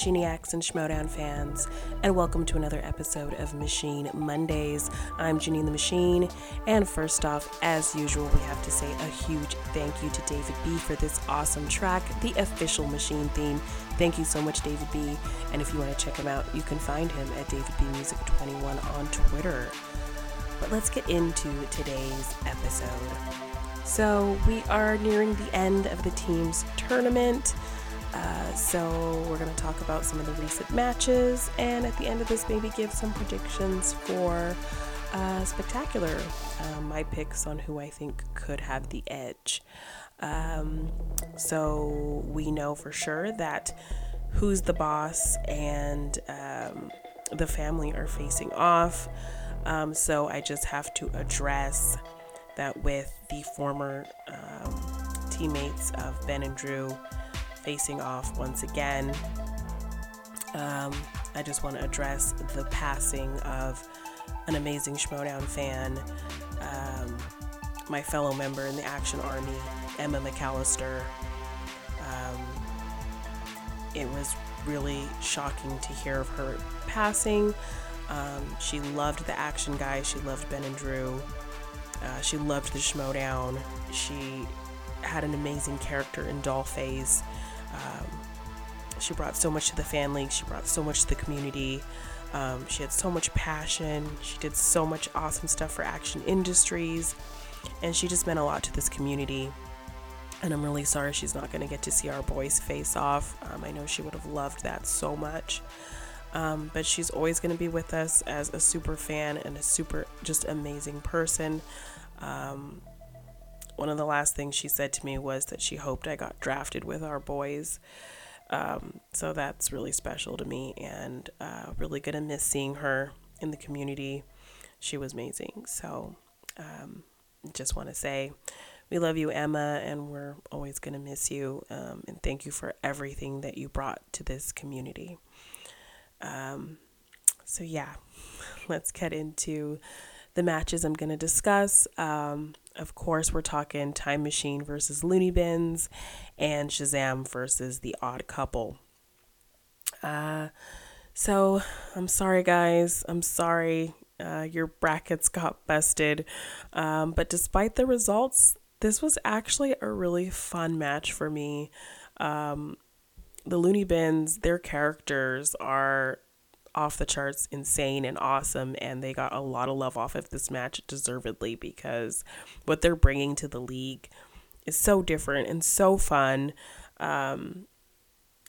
Machiniacs and Schmoedown fans, and welcome to another episode of Machine Mondays. I'm Janine the Machine, and first off, as usual, we have to say a huge thank you to David B for this awesome track, the official Machine theme. Thank you so much, David B. And if you want to check him out, you can find him at David B Music 21 on Twitter. But let's get into today's episode. So, we are nearing the end of the team's tournament. Uh, so, we're going to talk about some of the recent matches, and at the end of this, maybe give some predictions for uh, Spectacular. Uh, my picks on who I think could have the edge. Um, so, we know for sure that Who's the Boss and um, the family are facing off. Um, so, I just have to address that with the former um, teammates of Ben and Drew facing off once again. Um, I just want to address the passing of an amazing Schmoedown fan, um, my fellow member in the Action Army, Emma McAllister. Um, it was really shocking to hear of her passing. Um, she loved the action guys, she loved Ben and Drew, uh, she loved the Schmoedown. She had an amazing character in Dollface. Um, she brought so much to the family. She brought so much to the community. Um, she had so much passion. She did so much awesome stuff for Action Industries, and she just meant a lot to this community. And I'm really sorry she's not going to get to see our boys face off. Um, I know she would have loved that so much. Um, but she's always going to be with us as a super fan and a super just amazing person. Um, one of the last things she said to me was that she hoped I got drafted with our boys. Um, so that's really special to me and uh, really going to miss seeing her in the community. She was amazing. So um, just want to say we love you, Emma, and we're always going to miss you. Um, and thank you for everything that you brought to this community. Um, so, yeah, let's get into the matches I'm going to discuss. Um, of course, we're talking Time Machine versus Looney Bins and Shazam versus The Odd Couple. Uh, so, I'm sorry, guys. I'm sorry uh, your brackets got busted. Um, but despite the results, this was actually a really fun match for me. Um, the Looney Bins, their characters are off the charts insane and awesome and they got a lot of love off of this match deservedly because what they're bringing to the league is so different and so fun um,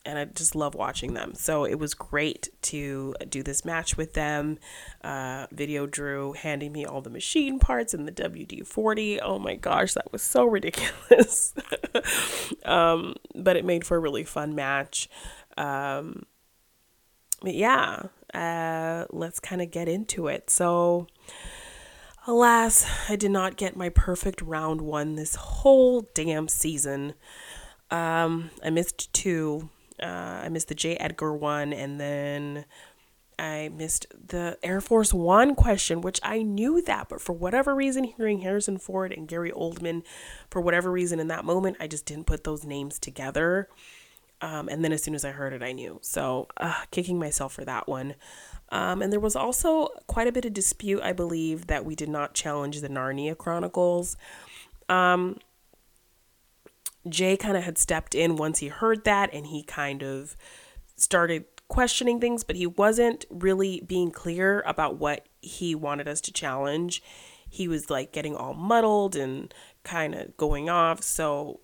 and I just love watching them. So it was great to do this match with them. Uh, Video Drew handing me all the machine parts and the WD 40. Oh my gosh, that was so ridiculous. um, but it made for a really fun match. Um, yeah, uh, let's kind of get into it. So, alas, I did not get my perfect round one this whole damn season. Um, I missed two. Uh, I missed the J. Edgar one, and then I missed the Air Force One question, which I knew that, but for whatever reason, hearing Harrison Ford and Gary Oldman, for whatever reason in that moment, I just didn't put those names together. Um, and then as soon as I heard it, I knew. So, uh, kicking myself for that one. Um, and there was also quite a bit of dispute, I believe, that we did not challenge the Narnia Chronicles. Um, Jay kind of had stepped in once he heard that and he kind of started questioning things, but he wasn't really being clear about what he wanted us to challenge. He was like getting all muddled and kind of going off. So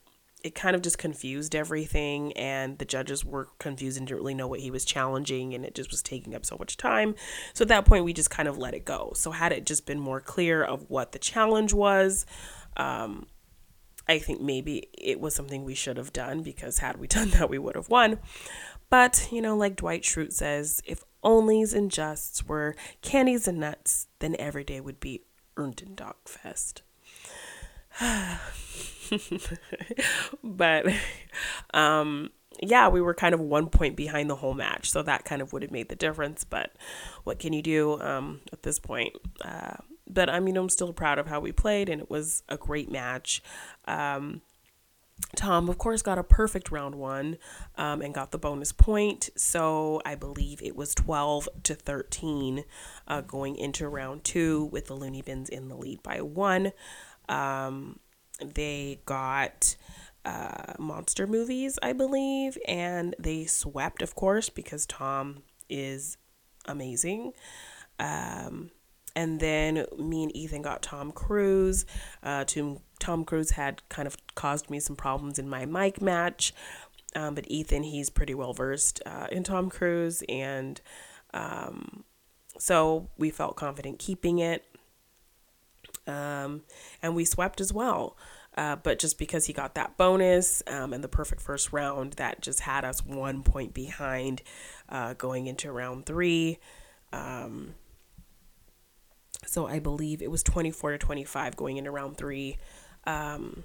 it kind of just confused everything and the judges were confused and didn't really know what he was challenging and it just was taking up so much time. So at that point we just kind of let it go. So had it just been more clear of what the challenge was um, i think maybe it was something we should have done because had we done that we would have won. But you know like dwight schrute says if onlys and justs were candies and nuts then every day would be earned fest but um, yeah, we were kind of one point behind the whole match, so that kind of would have made the difference. But what can you do um, at this point? Uh, but I mean, I'm still proud of how we played, and it was a great match. Um, Tom, of course, got a perfect round one um, and got the bonus point. So I believe it was 12 to 13 uh, going into round two with the Looney Bins in the lead by one. Um, they got uh, monster movies, I believe, and they swept, of course, because Tom is amazing. Um, and then me and Ethan got Tom Cruise. Uh, Tom, Tom Cruise had kind of caused me some problems in my mic match, um, but Ethan, he's pretty well versed uh, in Tom Cruise, and um, so we felt confident keeping it. Um, and we swept as well. Uh, but just because he got that bonus um, and the perfect first round, that just had us one point behind uh, going into round three. Um, so I believe it was 24 to 25 going into round three. Um,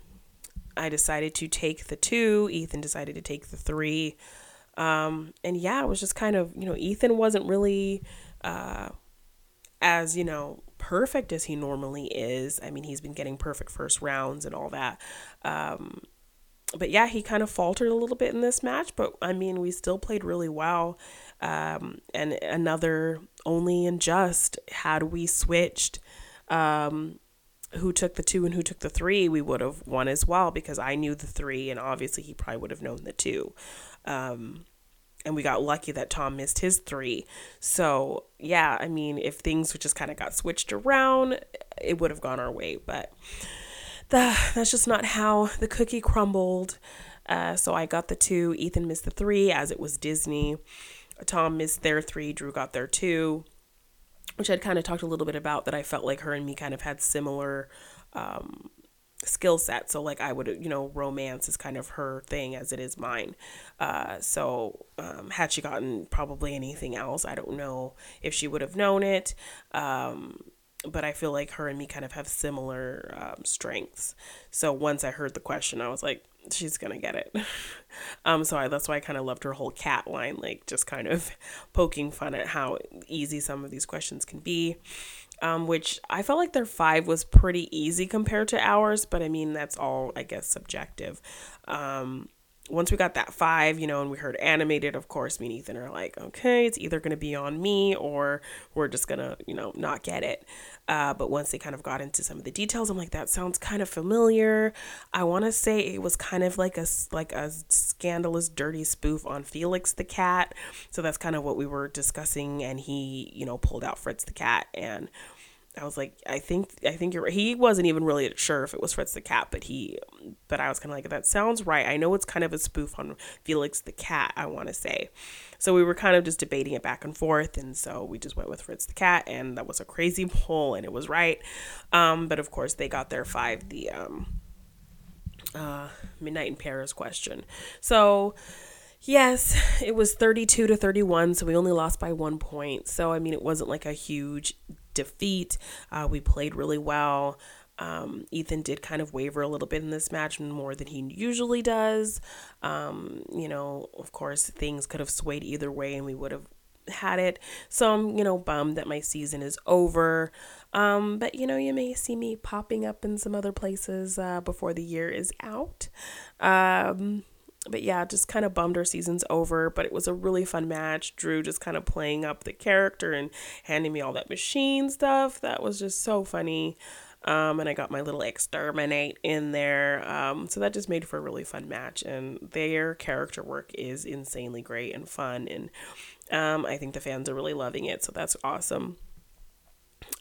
I decided to take the two. Ethan decided to take the three. Um, and yeah, it was just kind of, you know, Ethan wasn't really uh, as, you know, perfect as he normally is. I mean, he's been getting perfect first rounds and all that. Um, but yeah, he kind of faltered a little bit in this match, but I mean, we still played really well. Um, and another only and just had we switched um, who took the two and who took the three, we would have won as well because I knew the three, and obviously he probably would have known the two. Um, and we got lucky that Tom missed his three. So, yeah, I mean, if things just kind of got switched around, it would have gone our way. But the, that's just not how the cookie crumbled. Uh, so I got the two. Ethan missed the three, as it was Disney. Tom missed their three. Drew got their two, which I'd kind of talked a little bit about that I felt like her and me kind of had similar um, skill set. So like I would, you know, romance is kind of her thing as it is mine. Uh, so um, had she gotten probably anything else, I don't know if she would have known it. Um, but I feel like her and me kind of have similar um, strengths. So once I heard the question, I was like, she's gonna get it. um, so I, that's why I kind of loved her whole cat line, like just kind of poking fun at how easy some of these questions can be um, which I felt like their five was pretty easy compared to ours, but I mean, that's all, I guess, subjective. Um, once we got that five, you know, and we heard animated, of course, me and Ethan are like, okay, it's either going to be on me or we're just going to, you know, not get it. Uh, but once they kind of got into some of the details, I'm like, that sounds kind of familiar. I want to say it was kind of like a, like a scandalous, dirty spoof on Felix the cat. So that's kind of what we were discussing. And he, you know, pulled out Fritz the cat and I was like, I think, I think you're. He wasn't even really sure if it was Fritz the cat, but he, but I was kind of like, that sounds right. I know it's kind of a spoof on Felix the cat. I want to say, so we were kind of just debating it back and forth, and so we just went with Fritz the cat, and that was a crazy pull, and it was right. Um, but of course, they got their five the um, uh, Midnight in Paris question. So. Yes, it was 32 to 31, so we only lost by one point. So, I mean, it wasn't like a huge defeat. Uh, we played really well. Um, Ethan did kind of waver a little bit in this match more than he usually does. Um, you know, of course, things could have swayed either way and we would have had it. So I'm, you know, bummed that my season is over. Um, but, you know, you may see me popping up in some other places uh, before the year is out. Um, but yeah, just kind of bummed our season's over, but it was a really fun match. Drew just kind of playing up the character and handing me all that machine stuff. That was just so funny. Um, and I got my little exterminate in there. Um, so that just made for a really fun match. And their character work is insanely great and fun. And um, I think the fans are really loving it. So that's awesome.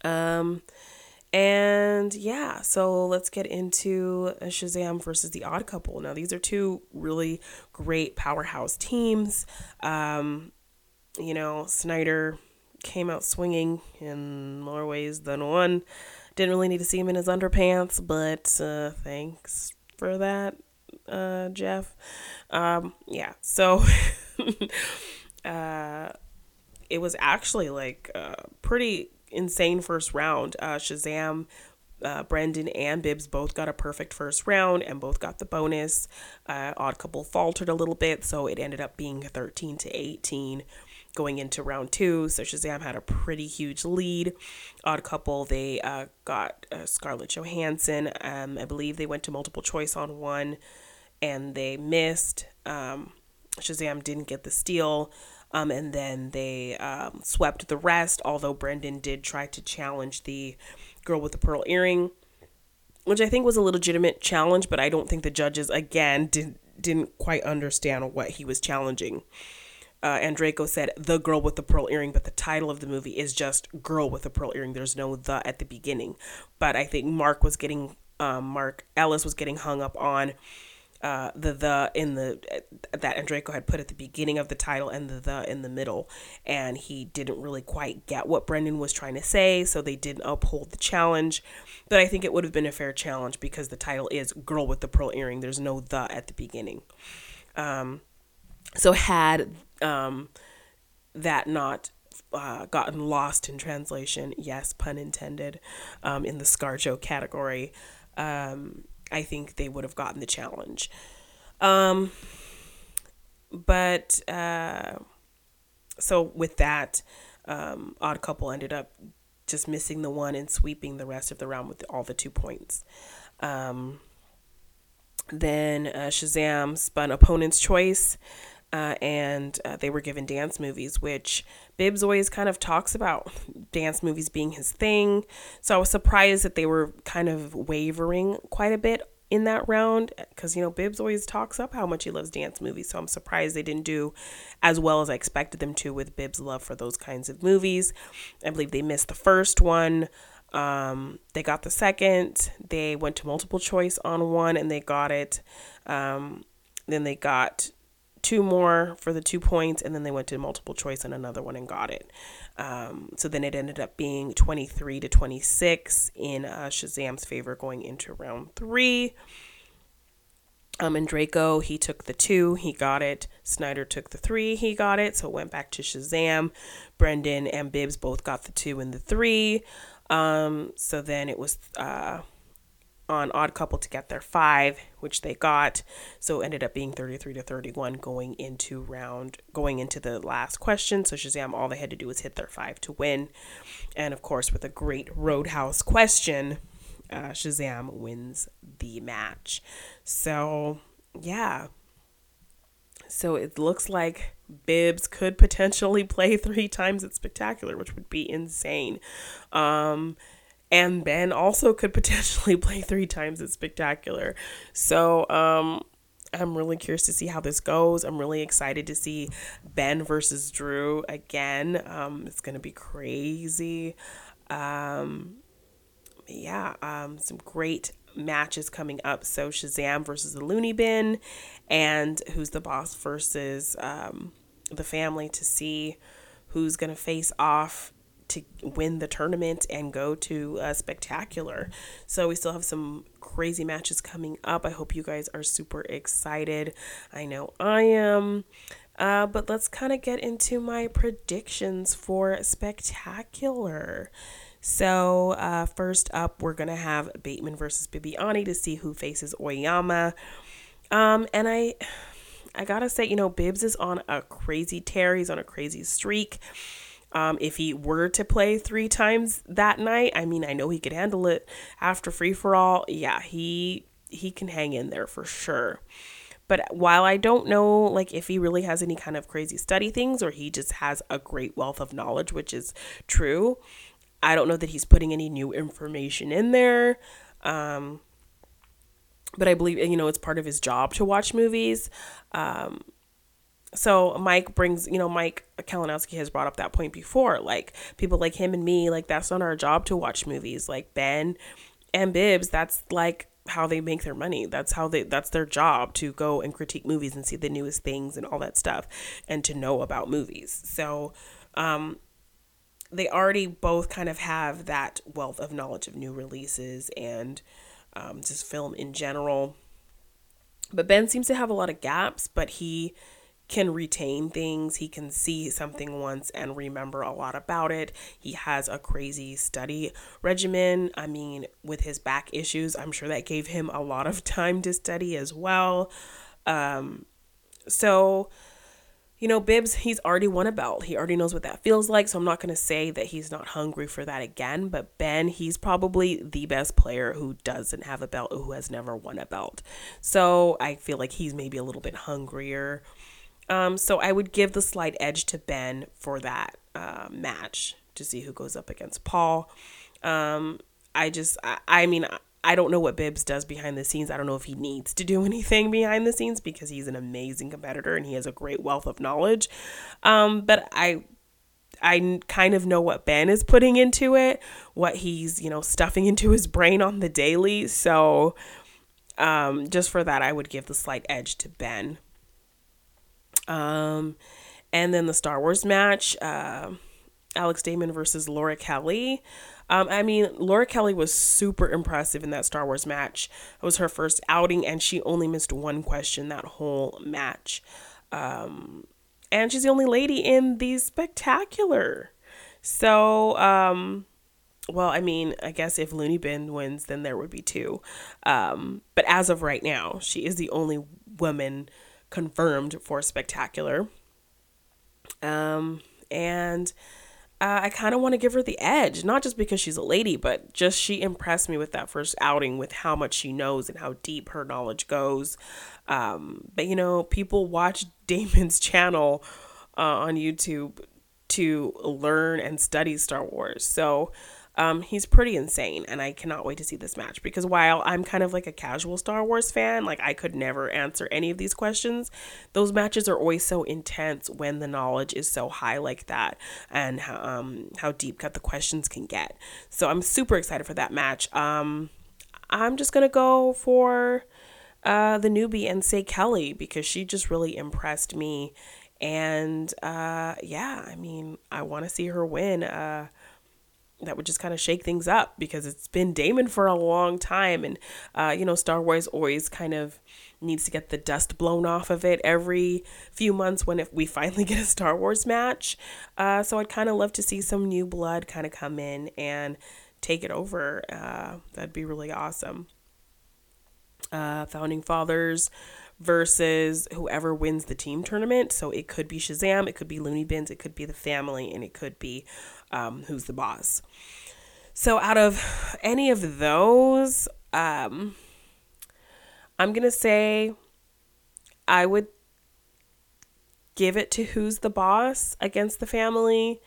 Um, and yeah, so let's get into Shazam versus the Odd Couple. Now, these are two really great powerhouse teams. Um, you know, Snyder came out swinging in more ways than one. Didn't really need to see him in his underpants, but uh, thanks for that, uh, Jeff. Um, yeah, so uh, it was actually like uh, pretty insane first round. Uh, Shazam, uh, Brendan, and Bibbs both got a perfect first round and both got the bonus. Uh, Odd Couple faltered a little bit, so it ended up being 13 to 18 going into round two. So Shazam had a pretty huge lead. Odd Couple, they uh, got uh, Scarlett Johansson. Um, I believe they went to multiple choice on one. and they missed. Um, Shazam didn't get the steal. Um, and then they um, swept the rest, although Brendan did try to challenge the girl with the pearl earring, which I think was a legitimate challenge, but I don't think the judges, again, did, didn't quite understand what he was challenging. Uh, Draco said, The Girl with the Pearl Earring, but the title of the movie is just Girl with the Pearl Earring. There's no the at the beginning. But I think Mark was getting, um, Mark Ellis was getting hung up on uh, the the in the that Andreyko had put at the beginning of the title and the the in the middle, and he didn't really quite get what Brendan was trying to say, so they didn't uphold the challenge. But I think it would have been a fair challenge because the title is "Girl with the Pearl Earring." There's no the at the beginning. Um, so had um, that not uh, gotten lost in translation, yes, pun intended, um, in the ScarJo category. Um, I think they would have gotten the challenge. Um, but uh, so with that, um, Odd Couple ended up just missing the one and sweeping the rest of the round with all the two points. Um, then uh, Shazam spun Opponent's Choice. Uh, and uh, they were given dance movies, which Bibbs always kind of talks about dance movies being his thing. So I was surprised that they were kind of wavering quite a bit in that round because, you know, Bibbs always talks up how much he loves dance movies. So I'm surprised they didn't do as well as I expected them to with Bibbs' love for those kinds of movies. I believe they missed the first one. Um, they got the second. They went to multiple choice on one and they got it. Um, then they got two more for the two points, and then they went to multiple choice on another one and got it. Um, so then it ended up being 23 to 26 in uh, Shazam's favor going into round three. Um, and Draco, he took the two, he got it. Snyder took the three, he got it. So it went back to Shazam. Brendan and Bibbs both got the two and the three. Um, so then it was uh, on Odd Couple to get their five, which they got. So ended up being 33 to 31 going into round, going into the last question. So Shazam, all they had to do was hit their five to win. And of course, with a great Roadhouse question, uh, Shazam wins the match. So yeah. So it looks like Bibbs could potentially play three times at Spectacular, which would be insane. Um, and Ben also could potentially play three times at Spectacular. So, um, I'm really curious to see how this goes. I'm really excited to see Ben versus Drew again. Um, it's gonna be crazy. Um, yeah, um, some great matches coming up. So Shazam versus the Looney Bin, and Who's the Boss versus um, the Family to see who's gonna face off to win the tournament and go to a spectacular. So we still have some crazy matches coming up. I hope you guys are super excited. I know I am. Uh, but let's kind of get into my predictions for spectacular. So, uh, first up, we're going to have Bateman versus Bibbiani to see who faces Oyama. Um, and I. I gotta say, you know, Bibbs is on a crazy tear. He's on a crazy streak. Um, if he were to play three times that night, I mean, I know he could handle it after free for all. Yeah, he he can hang in there for sure. But while I don't know like if he really has any kind of crazy study things or he just has a great wealth of knowledge, which is true, I don't know that he's putting any new information in there. Um, but I believe you know it's part of his job to watch movies. Um, so Mike brings, you know, Mike Kalinowski has brought up that point before. Like people like him and me, like that's not our job to watch movies. Like Ben and Bibbs, that's like how they make their money. That's how they that's their job to go and critique movies and see the newest things and all that stuff and to know about movies. So um they already both kind of have that wealth of knowledge of new releases and um, just film in general. But Ben seems to have a lot of gaps, but he can retain things. He can see something once and remember a lot about it. He has a crazy study regimen. I mean, with his back issues, I'm sure that gave him a lot of time to study as well. Um, so, you know, Bibbs, he's already won a belt. He already knows what that feels like. So I'm not going to say that he's not hungry for that again. But Ben, he's probably the best player who doesn't have a belt, who has never won a belt. So I feel like he's maybe a little bit hungrier. Um, so I would give the slight edge to Ben for that uh, match to see who goes up against Paul. Um, I just, I, I mean, I don't know what Bibbs does behind the scenes. I don't know if he needs to do anything behind the scenes because he's an amazing competitor and he has a great wealth of knowledge. Um, but I I kind of know what Ben is putting into it, what he's, you know, stuffing into his brain on the daily. So um, just for that, I would give the slight edge to Ben. Um, and then the Star Wars match, uh, Alex Damon versus Laura Kelly. Um, I mean, Laura Kelly was super impressive in that Star Wars match. It was her first outing, and she only missed one question that whole match. Um, and she's the only lady in the spectacular. So, um, well, I mean, I guess if Looney Bin wins, then there would be two. Um, but as of right now, she is the only woman confirmed for spectacular. Um, and uh, I kind of want to give her the edge, not just because she's a lady, but just she impressed me with that first outing with how much she knows and how deep her knowledge goes. Um, but you know, people watch Damon's channel uh, on YouTube to learn and study Star Wars. So um, he's pretty insane, and I cannot wait to see this match because while I'm kind of like a casual Star Wars fan, like I could never answer any of these questions, those matches are always so intense when the knowledge is so high like that and um, how deep cut the questions can get. So I'm super excited for that match. Um, I'm just gonna go for uh, the newbie and say Kelly because she just really impressed me. And uh, yeah, I mean, I want to see her win. Uh, that would just kind of shake things up because it's been Damon for a long time. And, uh, you know, Star Wars always kind of needs to get the dust blown off of it every few months when if we finally get a Star Wars match. Uh, so I'd kind of love to see some new blood kind of come in and take it over. Uh, that'd be really awesome. Uh, Founding Fathers versus whoever wins the team tournament. So it could be Shazam, it could be Looney Bins, it could be the family, and it could be um, who's the boss. So out of any of those, um, I'm gonna say I would give it to who's the boss against the family,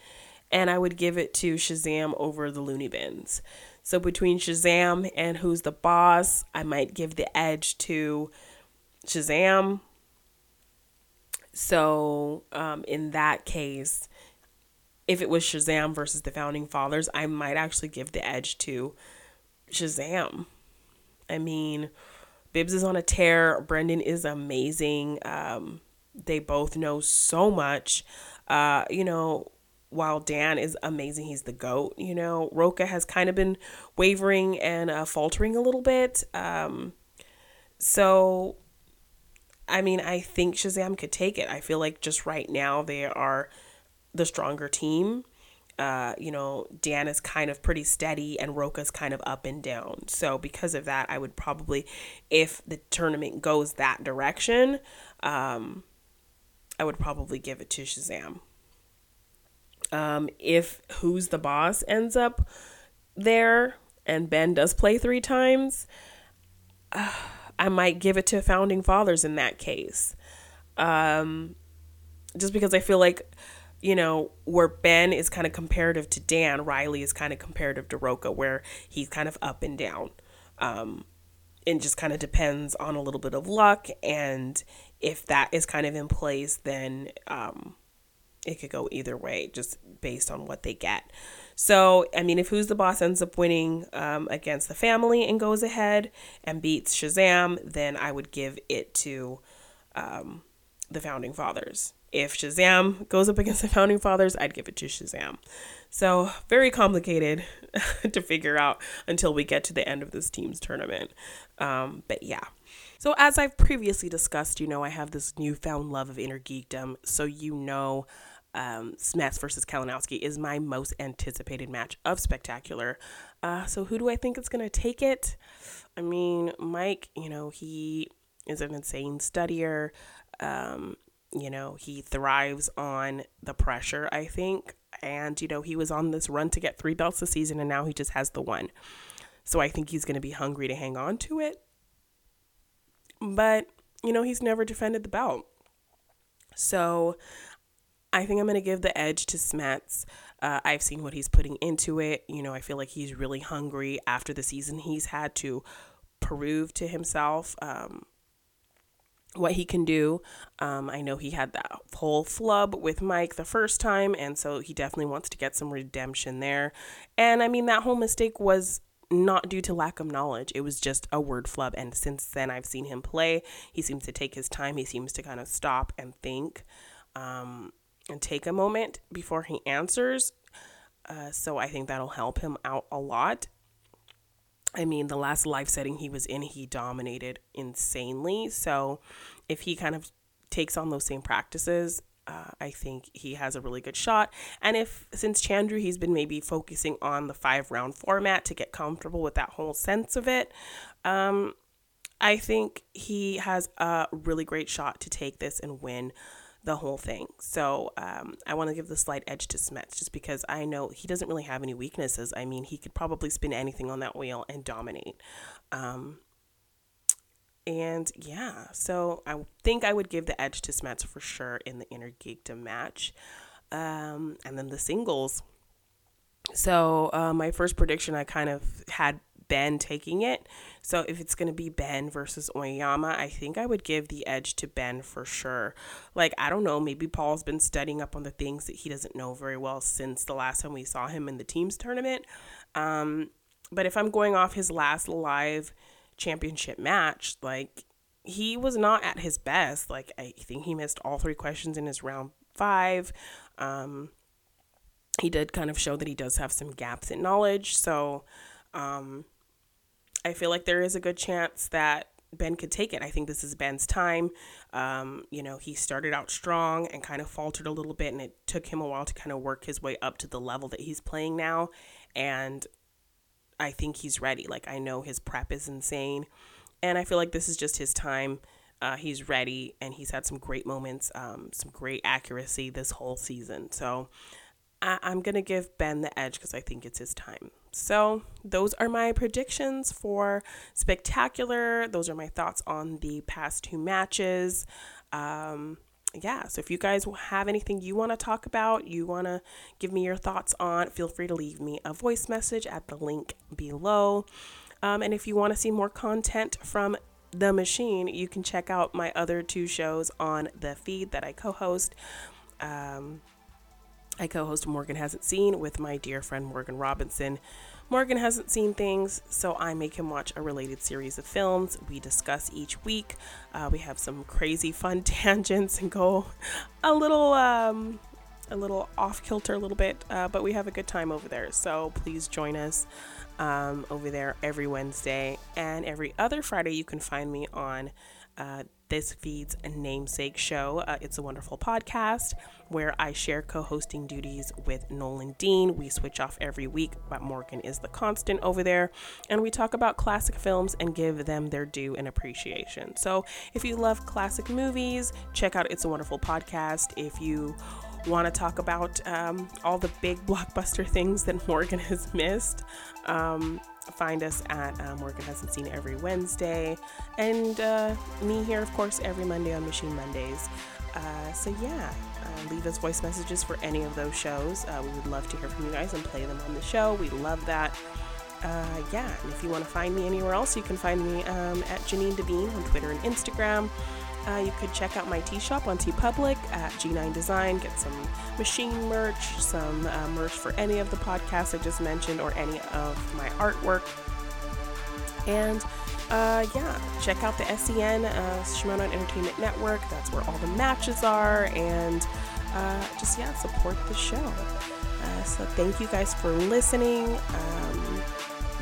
and I would give it to Shazam over the Looney Bins. So between Shazam and who's the boss, I might give the edge to Shazam. So, um, in that case, if it was Shazam versus the Founding Fathers, I might actually give the edge to Shazam. I mean, Bibbs is on a tear. Brendan is amazing. Um, they both know so much. Uh, you know, while Dan is amazing, he's the GOAT. You know, Rocha has kind of been wavering and uh, faltering a little bit. Um, so I mean, I think Shazam could take it. I feel like just right now they are the stronger team. Uh, you know, Dan is kind of pretty steady and Rocha's kind of up and down. So because of that, I would probably, if the tournament goes that direction, um, I would probably give it to Shazam. Um, if Who's the Boss ends up there and Ben does play three times, uh, I might give it to founding fathers in that case. Um, just because I feel like, you know, where Ben is kind of comparative to Dan, Riley is kind of comparative to Rocha, where he's kind of up and down. Um, it just kind of depends on a little bit of luck. And if that is kind of in place, then um, it could go either way, just based on what they get. So, I mean, if Who's the Boss ends up winning um, against the family and goes ahead and beats Shazam, then I would give it to um, the Founding Fathers. If Shazam goes up against the Founding Fathers, I'd give it to Shazam. So, very complicated to figure out until we get to the end of this team's tournament. Um, but yeah. So, as I've previously discussed, you know, I have this newfound love of inner geekdom. So, you know, um, versus Kalinowski is my most anticipated match of Spectacular. Uh, so who do I think is going to take it? I mean, Mike, you know, he is an insane studier. Um, You know, he thrives on the pressure, I think. And, you know, he was on this run to get three belts this season, and now he just has the one. So I think he's going to be hungry to hang on to it. But, you know, he's never defended the belt. So I think I'm going to give the edge to Smets. Uh, I've seen what he's putting into it. You know, I feel like he's really hungry after the season he's had to prove to himself um, what he can do. Um, I know he had that whole flub with Mike the first time, and so he definitely wants to get some redemption there. And I mean, that whole mistake was not due to lack of knowledge. It was just a word flub. And since then, I've seen him play. He seems to take his time. He seems to kind of stop and think um, and take a moment before he answers. Uh, so I think that'll help him out a lot. I mean, the last live setting he was in, he dominated insanely. So if he kind of takes on those same practices, uh, I think he has a really good shot. And if since Chandru, he's been maybe focusing on the five round format to get comfortable with that whole sense of it, um, I think he has a really great shot to take this and win the whole thing. So um, I want to give the slight edge to Smets just because I know he doesn't really have any weaknesses. I mean, he could probably spin anything on that wheel and dominate. Um, and yeah, so I think I would give the edge to Smets for sure in the inner geekdom match. Um, and then the singles. So uh, my first prediction, I kind of had Ben taking it. So if it's going to be Ben versus Oyama, I think I would give the edge to Ben for sure. Like, I don't know, maybe Paul's been studying up on the things that he doesn't know very well since the last time we saw him in the teams tournament. Um, but if I'm going off his last live championship match, like, he was not at his best. Like, I think he missed all three questions in his round five. Um, he did kind of show that he does have some gaps in knowledge. So, um, I feel like there is a good chance that Ben could take it. I think this is Ben's time. Um, you know, he started out strong and kind of faltered a little bit, and it took him a while to kind of work his way up to the level that he's playing now. And I think he's ready. Like, I know his prep is insane, and I feel like this is just his time. Uh, he's ready, and he's had some great moments, um, some great accuracy this whole season. So I- I'm going to give Ben the edge because I think it's his time. So, those are my predictions for Spectacular. Those are my thoughts on the past two matches. Um, yeah, so if you guys have anything you want to talk about, you want to give me your thoughts on, feel free to leave me a voice message at the link below. Um, and if you want to see more content from the machine, you can check out my other two shows on the feed that I co host. Um, I co host Morgan Hasn't Seen with my dear friend Morgan Robinson. Morgan hasn't seen things, so I make him watch a related series of films. We discuss each week. Uh, we have some crazy fun tangents and go a little, um, a little off kilter a little bit, uh, but we have a good time over there. So please join us um, over there every Wednesday and every other Friday. You can find me on uh, this feed's namesake show. Uh, it's a wonderful podcast where I share co hosting duties with Nolan Dean. We switch off every week, but Morgan is the constant over there. And we talk about classic films and give them their due and appreciation. So if you love classic movies, check out It's a Wonderful Podcast. If you want to talk about um, all the big blockbuster things that Morgan has missed, um, find us at uh, Morgan Hasn't Seen every Wednesday, and uh, me here, of course, every Monday on Machine Mondays. Uh, so, yeah, uh, leave us voice messages for any of those shows. Uh, we would love to hear from you guys and play them on the show. We love that. Uh, yeah, and if you want to find me anywhere else, you can find me um, at Janine Devine on Twitter and Instagram. Uh, you could check out my tea shop on TeePublic at G9 Design, get some machine merch, some uh, merch for any of the podcasts I just mentioned, or any of my artwork. And uh, yeah, check out the SEN, uh, Schmoes Know Entertainment Network. That's where all the matches are. And uh, just, yeah, support the show. Uh, so thank you guys for listening. Um,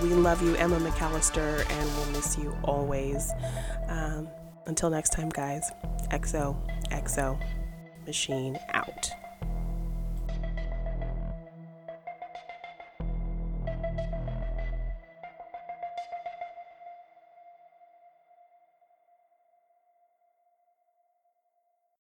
we love you, Emma McAllister, and we'll miss you always. Um, until next time, guys, XO, XO, machine out.